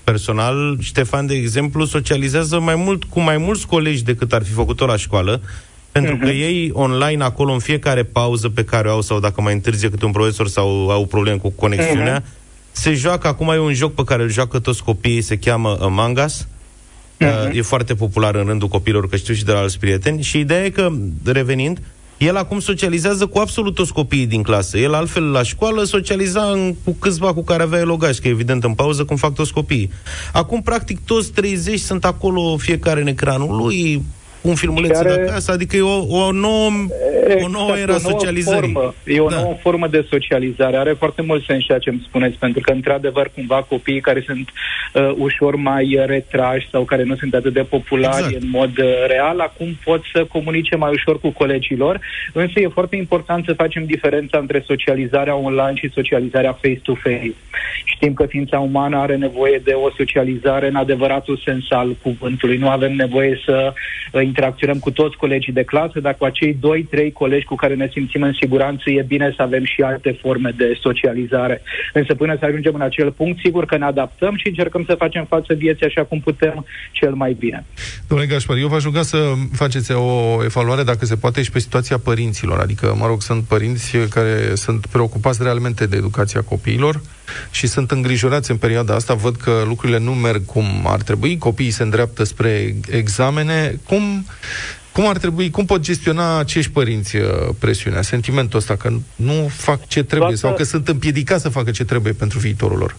personal, Ștefan, de exemplu, socializează mai mult cu mai mulți colegi decât ar fi făcut-o la școală, pentru uh-huh. că mhm. ei online acolo în fiecare pauză pe care o au sau dacă mai întârzie câte un profesor sau au probleme cu conexiunea, uh-huh. se joacă, acum e un joc pe care îl joacă toți copiii, se cheamă Among Us. Uh-huh. E foarte popular în rândul copiilor, că știu și de la alți prieteni. Și ideea e că, revenind, el acum socializează cu absolut toți copiii din clasă. El altfel la școală socializa în, cu câțiva cu care avea logaj, că evident în pauză cum fac toți copiii. Acum, practic, toți 30 sunt acolo, fiecare în ecranul lui, un filmuleț are... de acasă, adică e o, o nouă, exact, o nouă era o nouă socializării. Formă, e o da. nouă formă de socializare. Are foarte mult sens ceea ce îmi spuneți, pentru că, într-adevăr, cumva copiii care sunt uh, ușor mai retrași sau care nu sunt atât de populari exact. în mod uh, real, acum pot să comunice mai ușor cu colegilor, însă e foarte important să facem diferența între socializarea online și socializarea face-to-face. Știm că ființa umană are nevoie de o socializare în adevăratul sens al cuvântului. Nu avem nevoie să uh, interacționăm cu toți colegii de clasă, dar cu acei doi, trei colegi cu care ne simțim în siguranță, e bine să avem și alte forme de socializare. Însă până să ajungem în acel punct, sigur că ne adaptăm și încercăm să facem față vieții așa cum putem cel mai bine. Domnule Gașpar, eu v-aș ruga să faceți o evaluare, dacă se poate, și pe situația părinților. Adică, mă rog, sunt părinți care sunt preocupați realmente de educația copiilor și sunt îngrijorați în perioada asta, văd că lucrurile nu merg cum ar trebui, copiii se îndreaptă spre examene. Cum, cum ar trebui, cum pot gestiona acești părinți uh, presiunea, sentimentul ăsta că nu fac ce trebuie Toată... sau că sunt împiedicați să facă ce trebuie pentru viitorul lor?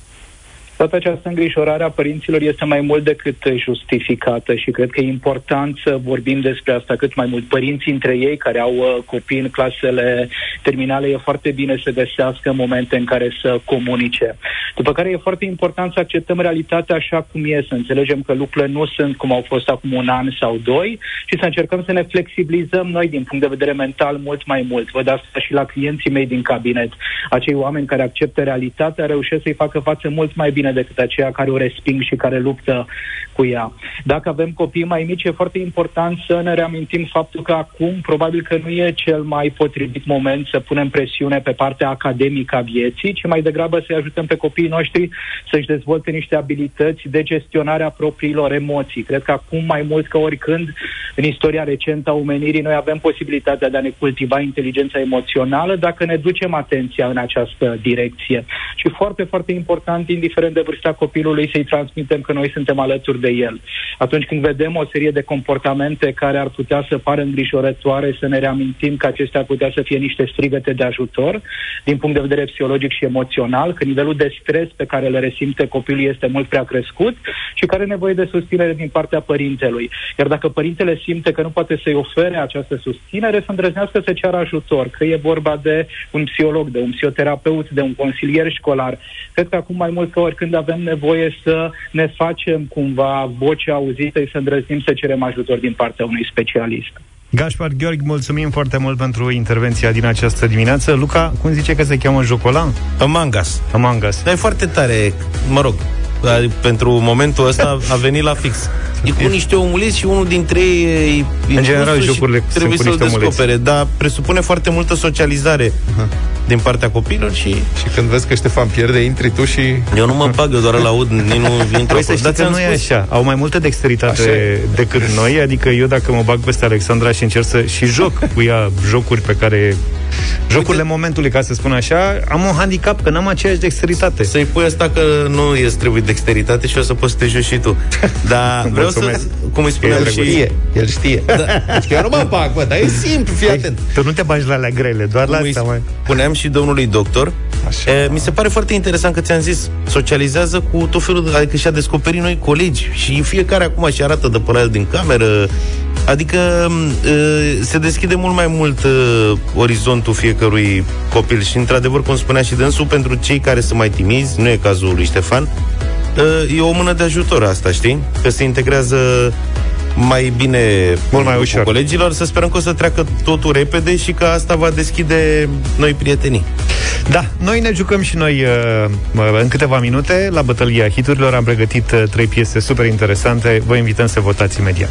Toată această îngrijorare a părinților este mai mult decât justificată și cred că e important să vorbim despre asta cât mai mult. Părinții între ei care au uh, copii în clasele terminale e foarte bine să găsească momente în care să comunice. După care e foarte important să acceptăm realitatea așa cum e, să înțelegem că lucrurile nu sunt cum au fost acum un an sau doi și să încercăm să ne flexibilizăm noi din punct de vedere mental mult mai mult. Văd asta și la clienții mei din cabinet. Acei oameni care acceptă realitatea reușesc să-i facă față mult mai bine decât aceia care o resping și care luptă cu ea. Dacă avem copii mai mici, e foarte important să ne reamintim faptul că acum probabil că nu e cel mai potrivit moment să punem presiune pe partea academică a vieții, ci mai degrabă să-i ajutăm pe copiii noștri să-și dezvolte niște abilități de gestionare a propriilor emoții. Cred că acum mai mult ca oricând în istoria recentă a omenirii noi avem posibilitatea de a ne cultiva inteligența emoțională dacă ne ducem atenția în această direcție. Și foarte, foarte important, indiferent de vârsta copilului, să-i transmitem că noi suntem alături de el. Atunci când vedem o serie de comportamente care ar putea să pară îngrijorătoare, să ne reamintim că acestea ar putea să fie niște strigăte de ajutor din punct de vedere psihologic și emoțional, că nivelul de stres pe care le resimte copilul este mult prea crescut și care are nevoie de susținere din partea părintelui. Iar dacă părintele simte că nu poate să-i ofere această susținere, să îndrăznească să ceară ajutor, că e vorba de un psiholog, de un psihoterapeut, de un consilier școlar. Cred că acum mai mult ca oricând avem nevoie să ne facem cumva vocea auzită și să îndrăznim să cerem ajutor din partea unui specialist. Gașpar Gheorghe, mulțumim foarte mult pentru intervenția din această dimineață. Luca, cum zice că se cheamă jocul ăla? Among Us. Among Us. Dar e foarte tare, mă rog, pentru momentul ăsta a venit la fix. E cu niște omuleți și unul dintre ei e În general, jocurile trebuie să-l descopere, dar presupune foarte multă socializare uh-huh. Din partea copilor și... Și când vezi că Ștefan pierde, intri tu și... Eu nu mă bag, eu doar îl aud, nici nu intru. Păi să știți că nu e așa. Au mai multă dexteritate așa. decât noi, adică eu dacă mă bag peste Alexandra și încerc să și joc cu ea jocuri pe care Jocurile Uite, momentului, ca să spun așa, am un handicap că n-am aceeași dexteritate. Să-i pui asta că nu e trebuie dexteritate și o să poți să te joci și tu. Dar vreau să, cum îi spuneam el și... Știe, el știe. Da. Deci eu nu mă bag, bă, dar e simplu, fii atent. Tu nu te bagi la alea grele, doar cum la asta mai... Spuneam și domnului doctor, Așa. E, mi se pare foarte interesant că ți-am zis, socializează cu tot felul de, adică și-a descoperit noi colegi și fiecare acum și arată de până din cameră, adică e, se deschide mult mai mult e, orizontul fiecărui copil și într-adevăr, cum spunea și dânsul, pentru cei care sunt mai timizi, nu e cazul lui Ștefan, e o mână de ajutor asta, știi? Că se integrează mai bine Mult mai ușor. colegilor, să sperăm că o să treacă totul repede și că asta va deschide noi prietenii. Da, noi ne jucăm și noi uh, în câteva minute la bătălia hiturilor. Am pregătit uh, trei piese super interesante. Vă invităm să votați imediat.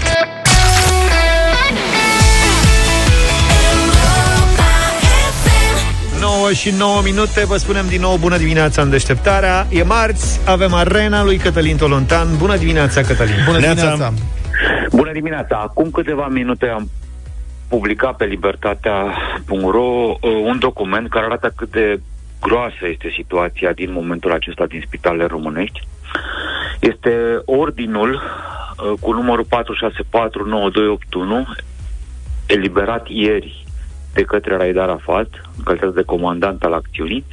9 și 9 minute, vă spunem din nou bună dimineața în deșteptarea. E marți, avem arena lui Cătălin Tolontan. Bună dimineața, Cătălin! Bună dimineața! Bună dimineața! Acum câteva minute am publicat pe libertatea.ro uh, un document care arată cât de groasă este situația din momentul acesta din spitalele românești. Este ordinul uh, cu numărul 4649281 eliberat ieri de către Raed Arafat, în calitate de comandant al acțiunii,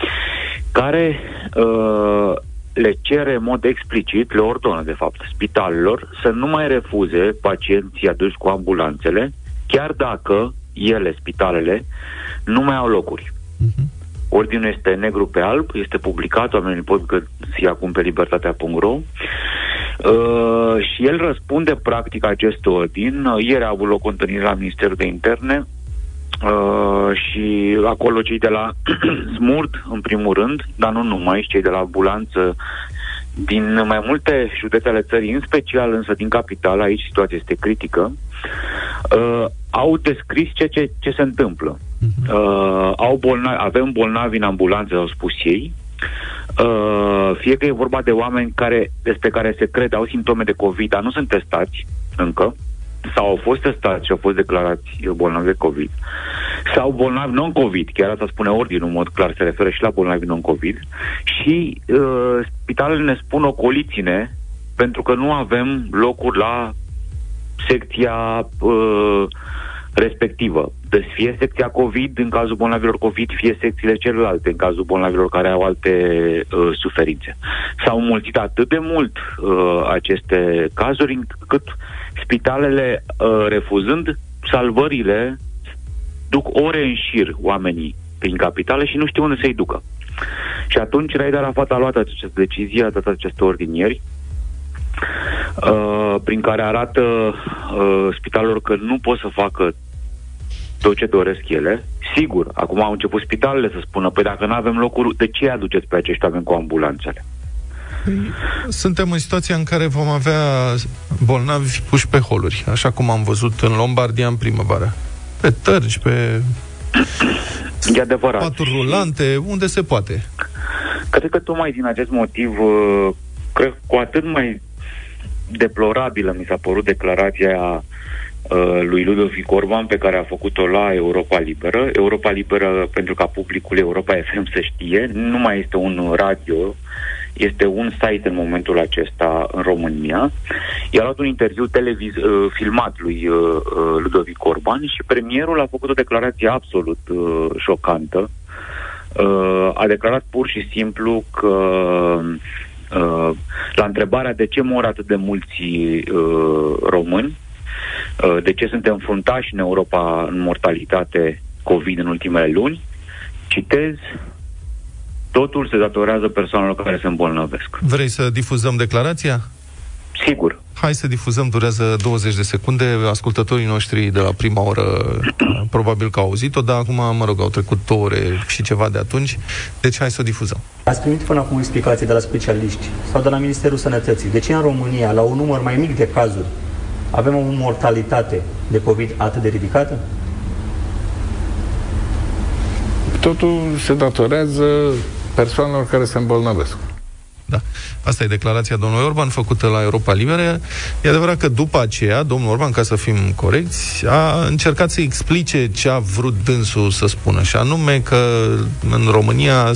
care uh, le cere în mod explicit, le ordonă de fapt spitalelor să nu mai refuze pacienții aduși cu ambulanțele, chiar dacă ele, spitalele, nu mai au locuri. Uh-huh. Ordinul este negru pe alb, este publicat, oamenii pot găsi acum pe libertatea.ro uh, și el răspunde practic acest ordin. Ieri a avut loc o întâlnire la Ministerul de Interne Uh, și acolo cei de la Smurt, în primul rând, dar nu numai, și cei de la ambulanță din mai multe județe ale țării, în special însă din capitală, aici situația este critică, uh, au descris ce, ce, ce se întâmplă. Mhm. Uh, au bolnavi, avem bolnavi în ambulanță, au spus ei, uh, fie că e vorba de oameni care, despre care se crede au simptome de COVID, dar nu sunt testați încă, sau au fost testați și au fost declarați bolnavi de COVID, sau bolnavi non-COVID, chiar asta spune ordinul în mod clar, se referă și la bolnavi non-COVID, și uh, spitalele ne spun ocoliține pentru că nu avem locuri la secția uh, respectivă. Deci fie secția COVID în cazul bolnavilor COVID, fie secțiile celelalte în cazul bolnavilor care au alte uh, suferințe. S-au mulțit atât de mult uh, aceste cazuri încât spitalele, uh, refuzând salvările, duc ore în șir oamenii prin capitale și nu știu unde să-i ducă. Și atunci Raed Arafat a luat această decizie, a dat aceste ordinieri, uh, prin care arată uh, spitalelor că nu pot să facă tot ce doresc ele. Sigur, acum au început spitalele să spună, păi dacă nu avem locuri, de ce aduceți pe acești oameni cu ambulanțele? Suntem în situația în care vom avea bolnavi puși pe holuri, așa cum am văzut în Lombardia în primăvară. Pe tărgi, pe e adevărat. paturi rulante, unde se poate. Cred că tocmai din acest motiv, uh, cred cu atât mai deplorabilă mi s-a părut declarația uh, lui Ludovic Orban pe care a făcut-o la Europa Liberă. Europa Liberă, pentru ca publicul Europa FM să știe, nu mai este un radio, este un site în momentul acesta în România. I-a luat un interviu televiz- uh, filmat lui uh, uh, Ludovic Orban și premierul a făcut o declarație absolut uh, șocantă. Uh, a declarat pur și simplu că uh, la întrebarea de ce mor atât de mulți uh, români, uh, de ce suntem fruntași în Europa în mortalitate COVID în ultimele luni, citez, totul se datorează persoanelor care se îmbolnăvesc. Vrei să difuzăm declarația? Sigur. Hai să difuzăm, durează 20 de secunde. Ascultătorii noștri de la prima oră probabil că au auzit-o, dar acum, mă rog, au trecut două ore și ceva de atunci. Deci hai să o difuzăm. Ați primit până acum explicații de la specialiști sau de la Ministerul Sănătății. De ce în România, la un număr mai mic de cazuri, avem o mortalitate de COVID atât de ridicată? Totul se datorează persoanelor care se îmbolnăvesc. Da. Asta e declarația domnului Orban făcută la Europa Liberă. E adevărat că după aceea, domnul Orban, ca să fim corecți, a încercat să explice ce a vrut dânsul să spună, și anume că în România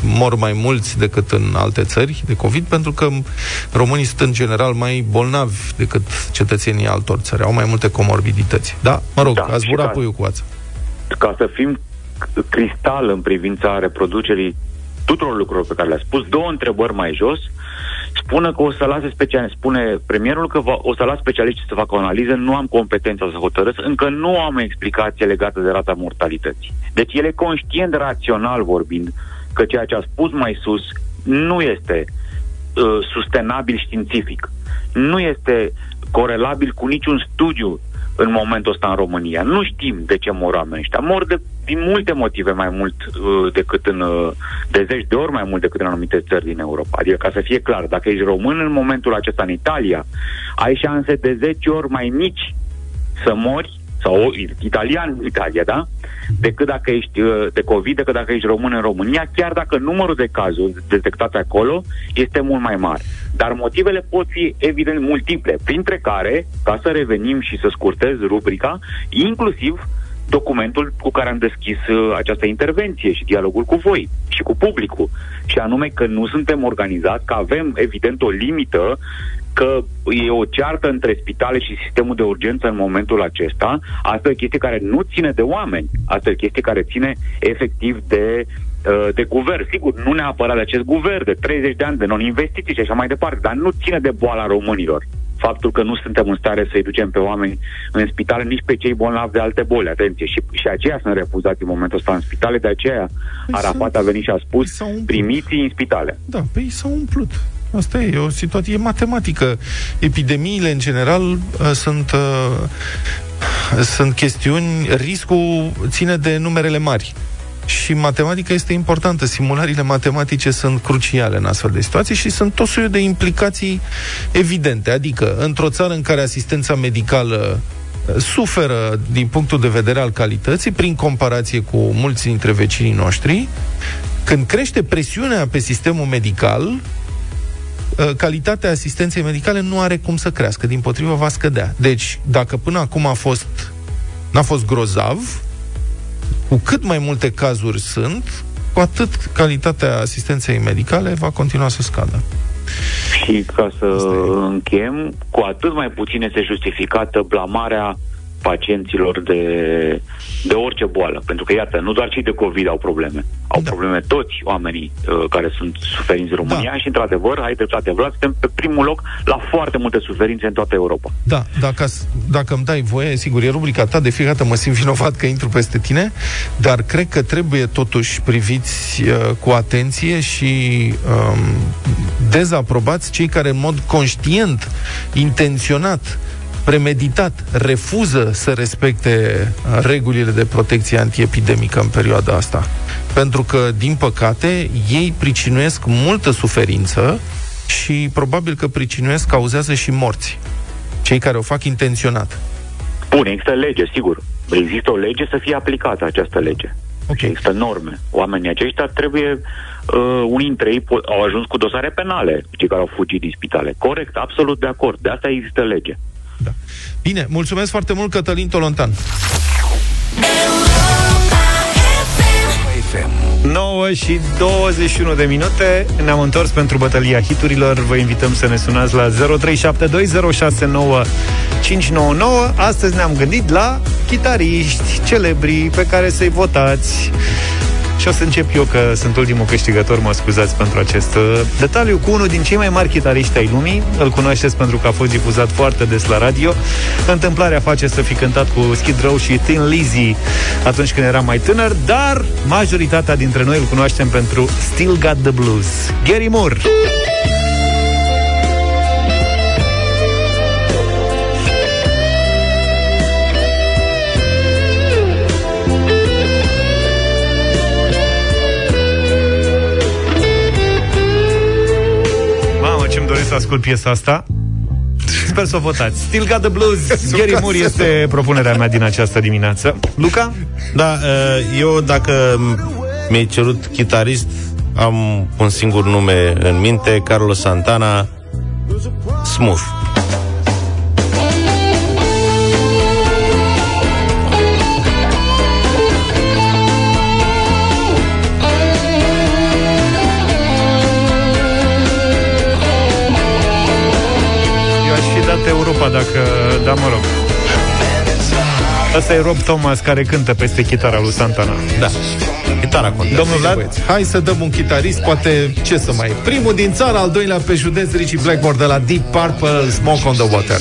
mor mai mulți decât în alte țări de COVID, pentru că românii sunt în general mai bolnavi decât cetățenii altor țări, au mai multe comorbidități. Da, mă rog, da, ați zburat puiul cu ață. Ca să fim cristal în privința reproducerii tuturor lucrurilor pe care le-a spus, două întrebări mai jos, spune că o să lase special, spune premierul că va, o să las specialiștii să facă o analiză, nu am competența să hotărăsc, încă nu am explicație legată de rata mortalității. Deci el e conștient rațional vorbind că ceea ce a spus mai sus nu este uh, sustenabil științific. Nu este corelabil cu niciun studiu în momentul ăsta în România. Nu știm de ce mor oamenii ăștia. Mor de, din multe motive mai mult uh, decât în, uh, de zeci de ori mai mult decât în anumite țări din Europa. Adică, ca să fie clar, dacă ești român în momentul acesta în Italia, ai șanse de 10 ori mai mici să mori sau italian în Italia, da? Decât dacă ești uh, de COVID, decât dacă ești român în România, chiar dacă numărul de cazuri detectate acolo este mult mai mare. Dar motivele pot fi evident multiple, printre care, ca să revenim și să scurtez rubrica, inclusiv documentul cu care am deschis uh, această intervenție și dialogul cu voi și cu publicul. Și anume că nu suntem organizați, că avem evident o limită că e o ceartă între spitale și sistemul de urgență în momentul acesta. Asta e o chestie care nu ține de oameni. Asta e o chestie care ține efectiv de uh, de guvern. Sigur, nu neapărat de acest guvern, de 30 de ani de non-investiții și așa mai departe, dar nu ține de boala românilor. Faptul că nu suntem în stare să-i ducem pe oameni în spitale, nici pe cei bolnavi de alte boli, atenție. Și, și aceia sunt refuzați în momentul ăsta în spitale, de aceea păi Arafat a venit și a spus, primiți în spitale. Da, pe ei s-au umplut. Asta e, e o situație e matematică. Epidemiile, în general, uh, sunt, uh, sunt chestiuni, riscul ține de numerele mari. Și matematica este importantă. Simulările matematice sunt cruciale în astfel de situații și sunt tot soiul de implicații evidente. Adică, într-o țară în care asistența medicală uh, suferă din punctul de vedere al calității, prin comparație cu mulți dintre vecinii noștri, când crește presiunea pe sistemul medical, Uh, calitatea asistenței medicale nu are cum să crească, din potrivă va scădea. Deci, dacă până acum a fost, n-a fost grozav, cu cât mai multe cazuri sunt, cu atât calitatea asistenței medicale va continua să scadă. Și ca să închem, cu atât mai puțin este justificată blamarea pacienților de, de orice boală. Pentru că, iată, nu doar cei de COVID au probleme. Au da. probleme toți oamenii uh, care sunt suferinți în România da. și, într-adevăr, ai dreptate, Vlad, suntem pe primul loc la foarte multe suferințe în toată Europa. Da, dacă, dacă îmi dai voie, sigur, e rubrica ta, de fiecare dată mă simt vinovat că intru peste tine, dar cred că trebuie totuși priviți uh, cu atenție și um, dezaprobați cei care în mod conștient, intenționat, premeditat refuză să respecte regulile de protecție antiepidemică în perioada asta. Pentru că, din păcate, ei pricinuiesc multă suferință și probabil că pricinuiesc, cauzează și morți. Cei care o fac intenționat. Bun, există lege, sigur. Există o lege să fie aplicată această lege. Okay. Există norme. Oamenii aceștia trebuie, uh, unii dintre ei po- au ajuns cu dosare penale, cei care au fugit din spitale. Corect, absolut de acord. De asta există lege. Da. Bine, mulțumesc foarte mult, Cătălin Tolontan. 9 și 21 de minute Ne-am întors pentru bătălia hiturilor Vă invităm să ne sunați la 0372069599 Astăzi ne-am gândit la chitariști celebri pe care să-i votați și o să încep eu, că sunt ultimul câștigător, mă scuzați pentru acest uh, detaliu, cu unul din cei mai mari chitariști ai lumii. Îl cunoașteți pentru că a fost difuzat foarte des la radio. Întâmplarea face să fi cântat cu Skid Row și Thin Lizzy atunci când era mai tânăr, dar majoritatea dintre noi îl cunoaștem pentru Still Got the Blues. Gary Moore! Să ascult piesa asta. Sper să o votați. Still Got The Blues, Gary Moore este propunerea mea din această dimineață. Luca? Da, uh, eu dacă mi-ai cerut chitarist, am un singur nume în minte, Carlos Santana, Smooth. Europa, dacă... Da, mă rog. Asta e Rob Thomas care cântă peste chitara lui Santana. Da. Chitara contează. Domnul Vlad, hai să dăm un chitarist, poate ce să mai... Primul din țară, al doilea pe județ, Richie Blackmore de la Deep Purple, Smoke on the Water.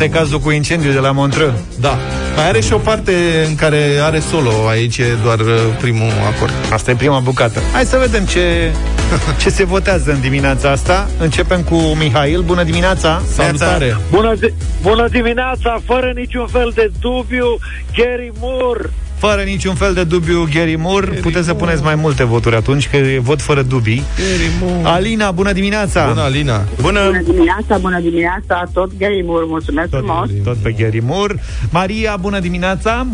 Asta e cazul cu incendiu de la Montreux. Da. Mai are și o parte în care are solo, aici e doar uh, primul acord. Asta e prima bucată. Hai să vedem ce, ce se votează în dimineața asta. Începem cu Mihail. Bună dimineața! Salutare! Bună, zi- bună dimineața, fără niciun fel de dubiu, Gary Moore. Fără niciun fel de dubiu, Gary Moore. Gary Puteți Moore. să puneți mai multe voturi atunci, că e vot fără dubii. Gary Moore. Alina, bună dimineața! Bună, Alina! Bună! Bună dimineața, bună dimineața, tot Gary Moore, mulțumesc Tot, frumos. tot pe Gary Moore. Maria, bună dimineața!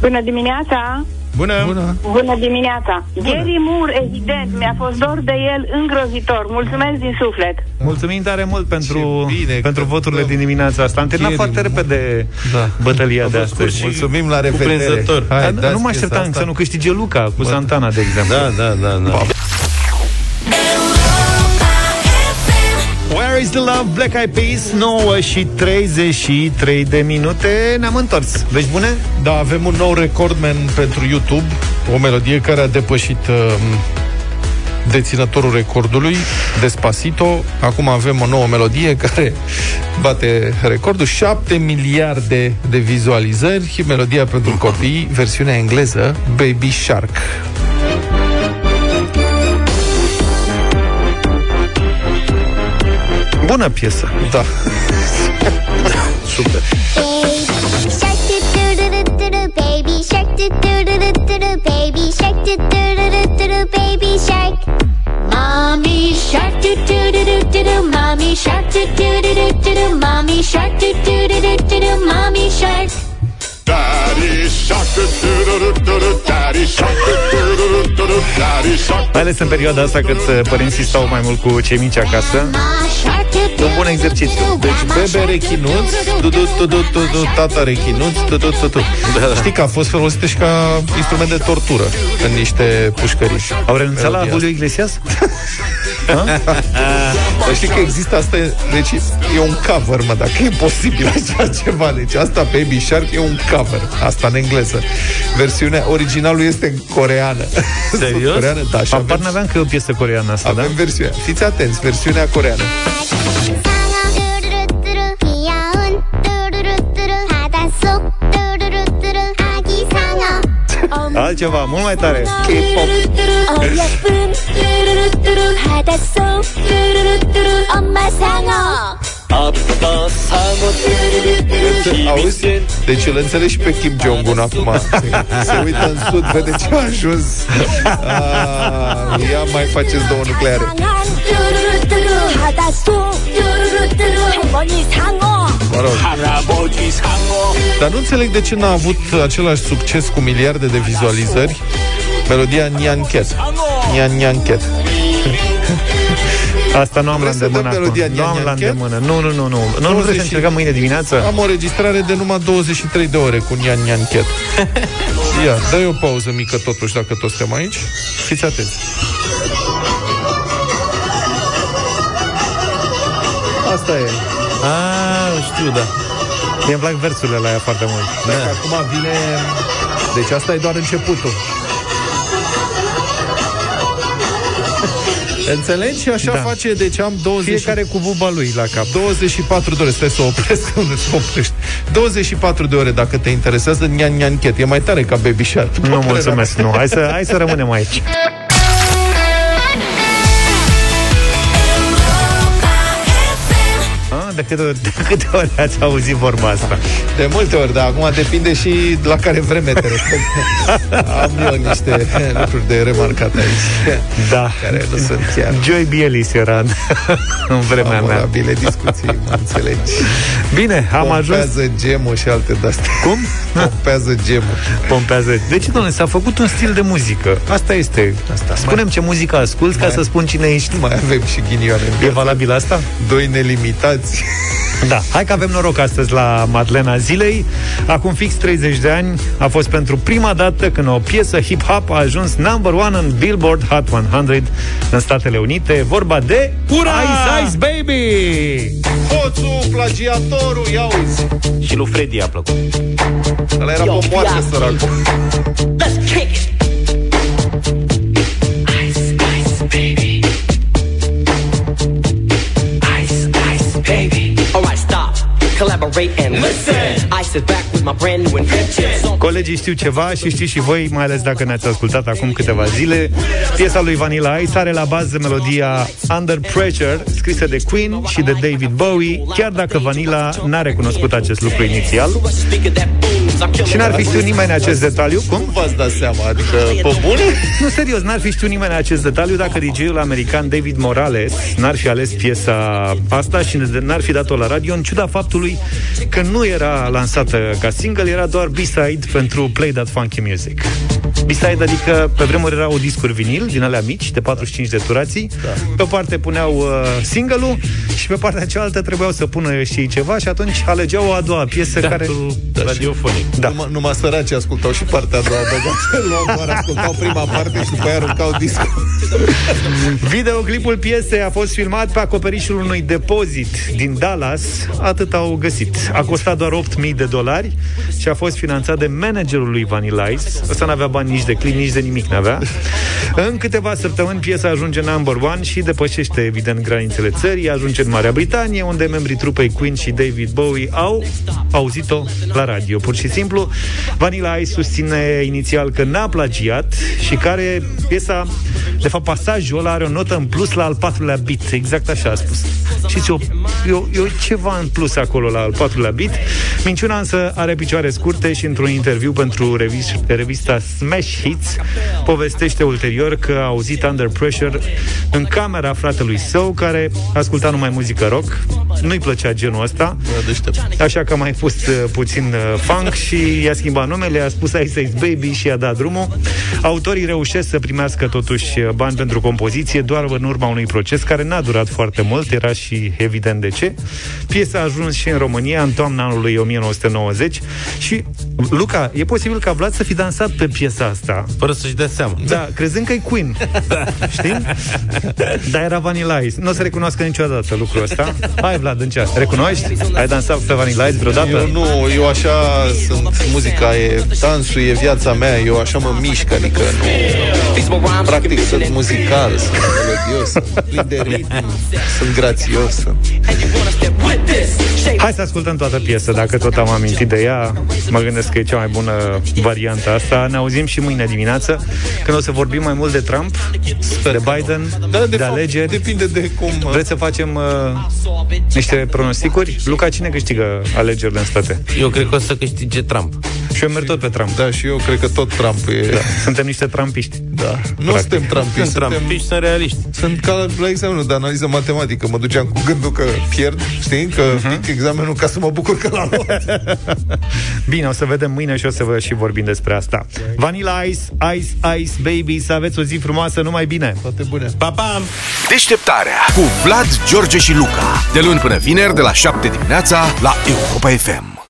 Bună dimineața! Bună! Bună! Bună dimineața! Gary Moore, evident, mi-a fost dor de el îngrozitor. Mulțumesc din suflet. Mulțumim tare mult pentru, Ce bine pentru că- voturile da. din dimineața asta. Am terminat Gary foarte Moore. repede Da. bătălia de A fost astăzi. scurt și Mulțumim la revedere! cuprinzător. Hai, Dar dați nu mă piesa așteptam asta. să nu câștige Luca cu Santana, de exemplu. Da, da, da, da. Where is the love? Black Eyed Peas 9 și 33 de minute Ne-am întors Vești bune? Da, avem un nou recordman pentru YouTube, o melodie care a depășit uh, deținătorul recordului, Despacito. Acum avem o nouă melodie care bate recordul, 7 miliarde de vizualizări, melodia pentru copii, versiunea engleză, Baby Shark. Do do baby shark. Mommy shark do do do do do do mommy shark do do do do do do mommy shark do do do do do do mommy shark. Mai ales în perioada asta când uh, părinții stau mai mult cu cei mici acasă E un bun exercițiu. Deci bebe rechinuț, dudu, dudu, dudu, tata rechinuț, dudu, dudu. Știi că a fost folosită și ca instrument de tortură în niște pușcării. Au renunțat la Melodia Julio Iglesias? Dar știi că există asta, deci e un cover, mă, dacă e posibil așa ceva. Deci asta Baby Shark e un cover, asta în engleză. Versiunea originalul este în coreană. Serios? coreană, da, și Apar avem, n-aveam că e o piesă coreană asta, da? avem versiunea. Fiți atenți, versiunea coreană. Altceva, mult mai tare K-pop Auzi? Deci îl înțelegi pe Kim Jong-un acum Se uită în sud, vede ce a ajuns Ia mai faceți două nucleare mă rog. Dar nu înțeleg de ce n-a avut același succes cu miliarde de vizualizări melodia Nyan Cat. Nyan Nyan Cat. Asta nu am la îndemână Nu am la îndemână. Nu, nu, nu, nu. Nu, nu să încercăm mâine dimineață? Am o registrare de numai 23 de ore cu Nian Nian Cat. Ia, dai o pauză mică totuși dacă toți suntem aici. Fiți atenți. Asta e. Ah, știu, da. Mie îmi plac versurile la ea foarte mult Dacă acum vine... Deci asta e doar începutul. Înțelegi? Și așa Da. face, deci am 20... Fiecare cu buba lui la cap 24 de ore, stai să o opresc unde să o oprești 24 de ore dacă te interesează Nyan Nyan Cat, e mai tare ca Baby Shark Nu, mulțumesc, nu Hai să, hai să rămânem aici De câte, ori, de câte ori ați auzit vorba asta? De multe ori, dar acum depinde și la care vreme te respect Am eu niște lucruri de remarcat aici Da Care nu sunt chiar Joy Bielis era în, în vremea mea Amorabile discuții, mă înțelegi Bine, am ajuns Pompează gemul și alte de-astea Cum? Pompează gemul Pompează. De ce, domnule, s-a făcut un stil de muzică? Asta este. Asta. Spunem ce muzică asculti ca Mai- să spun cine ești. Mai avem și ghinioare în E viață. valabil asta? Doi nelimitați Da. Hai că avem noroc astăzi la Madlena Zilei. Acum fix 30 de ani a fost pentru prima dată când o piesă hip-hop a ajuns number one în Billboard Hot 100 în Statele Unite. Vorba de Ura! Ice Ice Baby! Hoțul, plagiatorul, ia uzi Și lui Freddy a plăcut. Ăla era pe moarte, săracul Let's kick Colegii știu ceva și știți și voi, mai ales dacă ne-ați ascultat acum câteva zile. Piesa lui Vanilla Ice are la bază melodia Under Pressure, scrisă de Queen și de David Bowie, chiar dacă Vanilla n-a recunoscut acest lucru inițial. Și n-ar fi știut nimeni acest detaliu. Cum? V-ați dat seama? Adică, pe bune? Nu, serios, n-ar fi știut nimeni acest detaliu dacă DJ-ul american David Morales n-ar fi ales piesa asta și n-ar fi dat-o la radio, în ciuda faptului că nu era lansată ca single, era doar B-side pentru Play That Funky Music. B-side, adică pe vremuri erau discuri vinil din alea mici, de 45 de turații. Da. Pe o parte puneau uh, single-ul și pe partea cealaltă trebuiau să pună și ei ceva și atunci alegeau o a doua piesă care... Da, radiofonic. Da. Numai, numai săracii ascultau și partea a doua băgat. Luau doar ascultau prima parte și după aia aruncau discul. Videoclipul piesei a fost filmat pe acoperișul unui depozit din Dallas. Atât au găsit. A costat doar 8.000 de dolari și a fost finanțat de managerul lui Vanilla Ice. Ăsta n-avea bani nici de clip, nici de nimic n-avea. În câteva săptămâni piesa ajunge number one și depășește evident granițele țării, ajunge în Marea Britanie, unde membrii trupei Queen și David Bowie au auzit-o la radio. Pur și simplu, Vanilla Ice susține inițial că n-a plagiat și care piesa, de fapt pasajul ăla are o notă în plus la al patrulea beat, exact așa a spus. Și eu, eu, eu ceva în plus acolo la al patrulea beat. Minciuna însă are picioare scurte și într-un interviu pentru revis- revista Smash Hits povestește ulterior că a auzit Under Pressure în camera fratelui său care asculta numai muzică rock. Nu-i plăcea genul ăsta, așa că a mai pus uh, puțin uh, funk și i-a schimbat numele, a spus Ice Ice Baby și i-a dat drumul. Autorii reușesc să primească totuși uh, bani pentru compoziție doar în urma unui proces care n-a durat foarte mult, era și evident de ce. Piesa a ajuns și în România în toamna anului 1990 și, Luca, e posibil ca Vlad să fi dansat pe piesa asta. Fără să-și dea seama. Da, crezând că e Queen. Știi? Dar era Vanilla Ice. Nu o să recunoască niciodată lucrul ăsta. Hai, Vlad, încea. Recunoști? Ai dansat pe Vanilla Ice vreodată? Eu nu, eu așa sunt, muzica e, dansul e viața mea, eu așa mă mișc, adică nu... Practic sunt muzical, sunt melodios, sunt plin de ritm, sunt grațios. Sunt... Hai să ascultăm toată piesa, dacă tot am amintit de ea. Mă gândesc că e cea mai bună variantă asta. Ne auzim și mâine dimineață, când o să vorbim mai mult de Trump, de Biden, Da, de, de fapt, alegeri. depinde de cum... Vreți să facem uh, niște pronosticuri? Luca, cine câștigă alegerile în state? Eu cred că o să câștige Trump. Și eu merg tot pe Trump. Da, și eu cred că tot Trump e... Da. Suntem niște trampiști. Da. Nu suntem trampiști, Sunt trampiști, sunt realiști. Sunt ca la examenul de analiză matematică. Mă duceam cu gândul că pierd, știi? Că Mhm. uh-huh. Examenul ca să mă bucur că l-am luat. Bine, o să vedem mâine și o să vă și vorbim despre asta. Vanilla Ice, Ice, Ice, Baby, să aveți o zi frumoasă, numai bine! Toate bune! Pa, pa! Deșteptarea cu Vlad, George și Luca. De luni până vineri, de la 7 dimineața, la Europa FM.